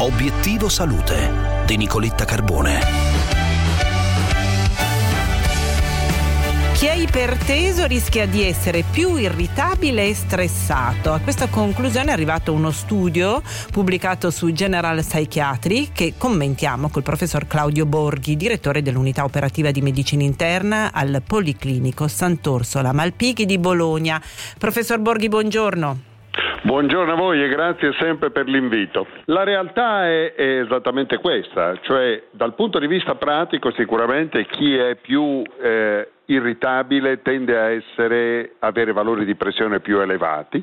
Obiettivo Salute di Nicoletta Carbone. Chi è iperteso rischia di essere più irritabile e stressato. A questa conclusione è arrivato uno studio pubblicato su General Psychiatry che commentiamo col professor Claudio Borghi, direttore dell'unità operativa di medicina interna al Policlinico Sant'Orsola Malpighi di Bologna. Professor Borghi, buongiorno. Buongiorno a voi e grazie sempre per l'invito. La realtà è, è, esattamente questa, cioè dal punto di vista pratico sicuramente chi è più eh, irritabile tende a essere, avere valori di pressione più elevati,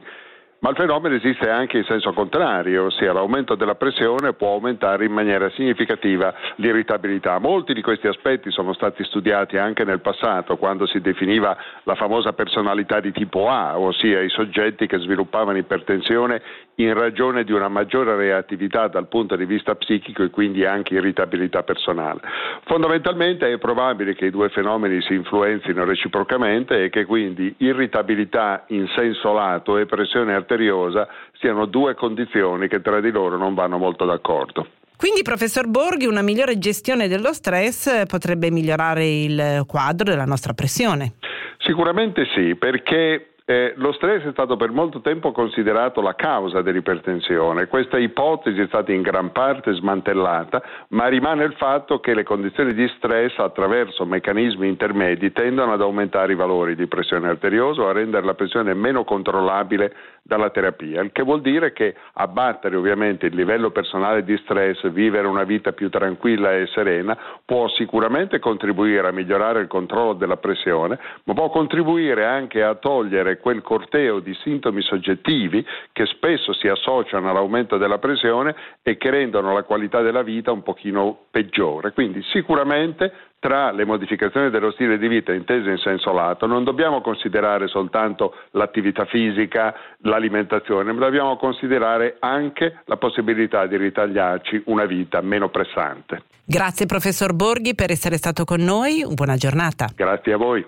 ma il fenomeno esiste anche in senso contrario, ossia l'aumento della pressione può aumentare in maniera significativa l'irritabilità. Molti di questi aspetti sono stati studiati anche nel passato, quando si definiva la famosa personalità di tipo A, ossia i soggetti che sviluppavano ipertensione in ragione di una maggiore reattività dal punto di vista psichico e quindi anche irritabilità personale. Fondamentalmente è probabile che i due fenomeni si influenzino reciprocamente e che quindi irritabilità in senso lato e pressione arteriale misteriosa siano due condizioni che tra di loro non vanno molto d'accordo. Quindi, professor Borghi, una migliore gestione dello stress potrebbe migliorare il quadro della nostra pressione? Sicuramente sì, perché eh, lo stress è stato per molto tempo considerato la causa dell'ipertensione. Questa ipotesi è stata in gran parte smantellata, ma rimane il fatto che le condizioni di stress attraverso meccanismi intermedi tendono ad aumentare i valori di pressione arteriosa o a rendere la pressione meno controllabile dalla terapia, il che vuol dire che abbattere ovviamente il livello personale di stress, vivere una vita più tranquilla e serena, può sicuramente contribuire a migliorare il controllo della pressione, ma può contribuire anche a togliere quel corteo di sintomi soggettivi che spesso si associano all'aumento della pressione e che rendono la qualità della vita un pochino peggiore. Quindi sicuramente tra le modificazioni dello stile di vita intese in senso lato non dobbiamo considerare soltanto l'attività fisica, l'alimentazione, ma dobbiamo considerare anche la possibilità di ritagliarci una vita meno pressante. Grazie professor Borghi per essere stato con noi, buona giornata. Grazie a voi.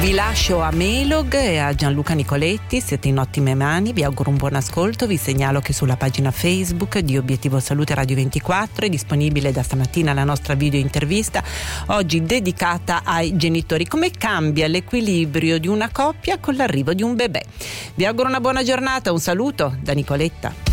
Vi lascio a Melog e a Gianluca Nicoletti, siete in ottime mani, vi auguro un buon ascolto, vi segnalo che sulla pagina Facebook di Obiettivo Salute Radio 24 è disponibile da stamattina la nostra video intervista, oggi dedicata ai genitori, come cambia l'equilibrio di una coppia con l'arrivo di un bebè. Vi auguro una buona giornata, un saluto da Nicoletta.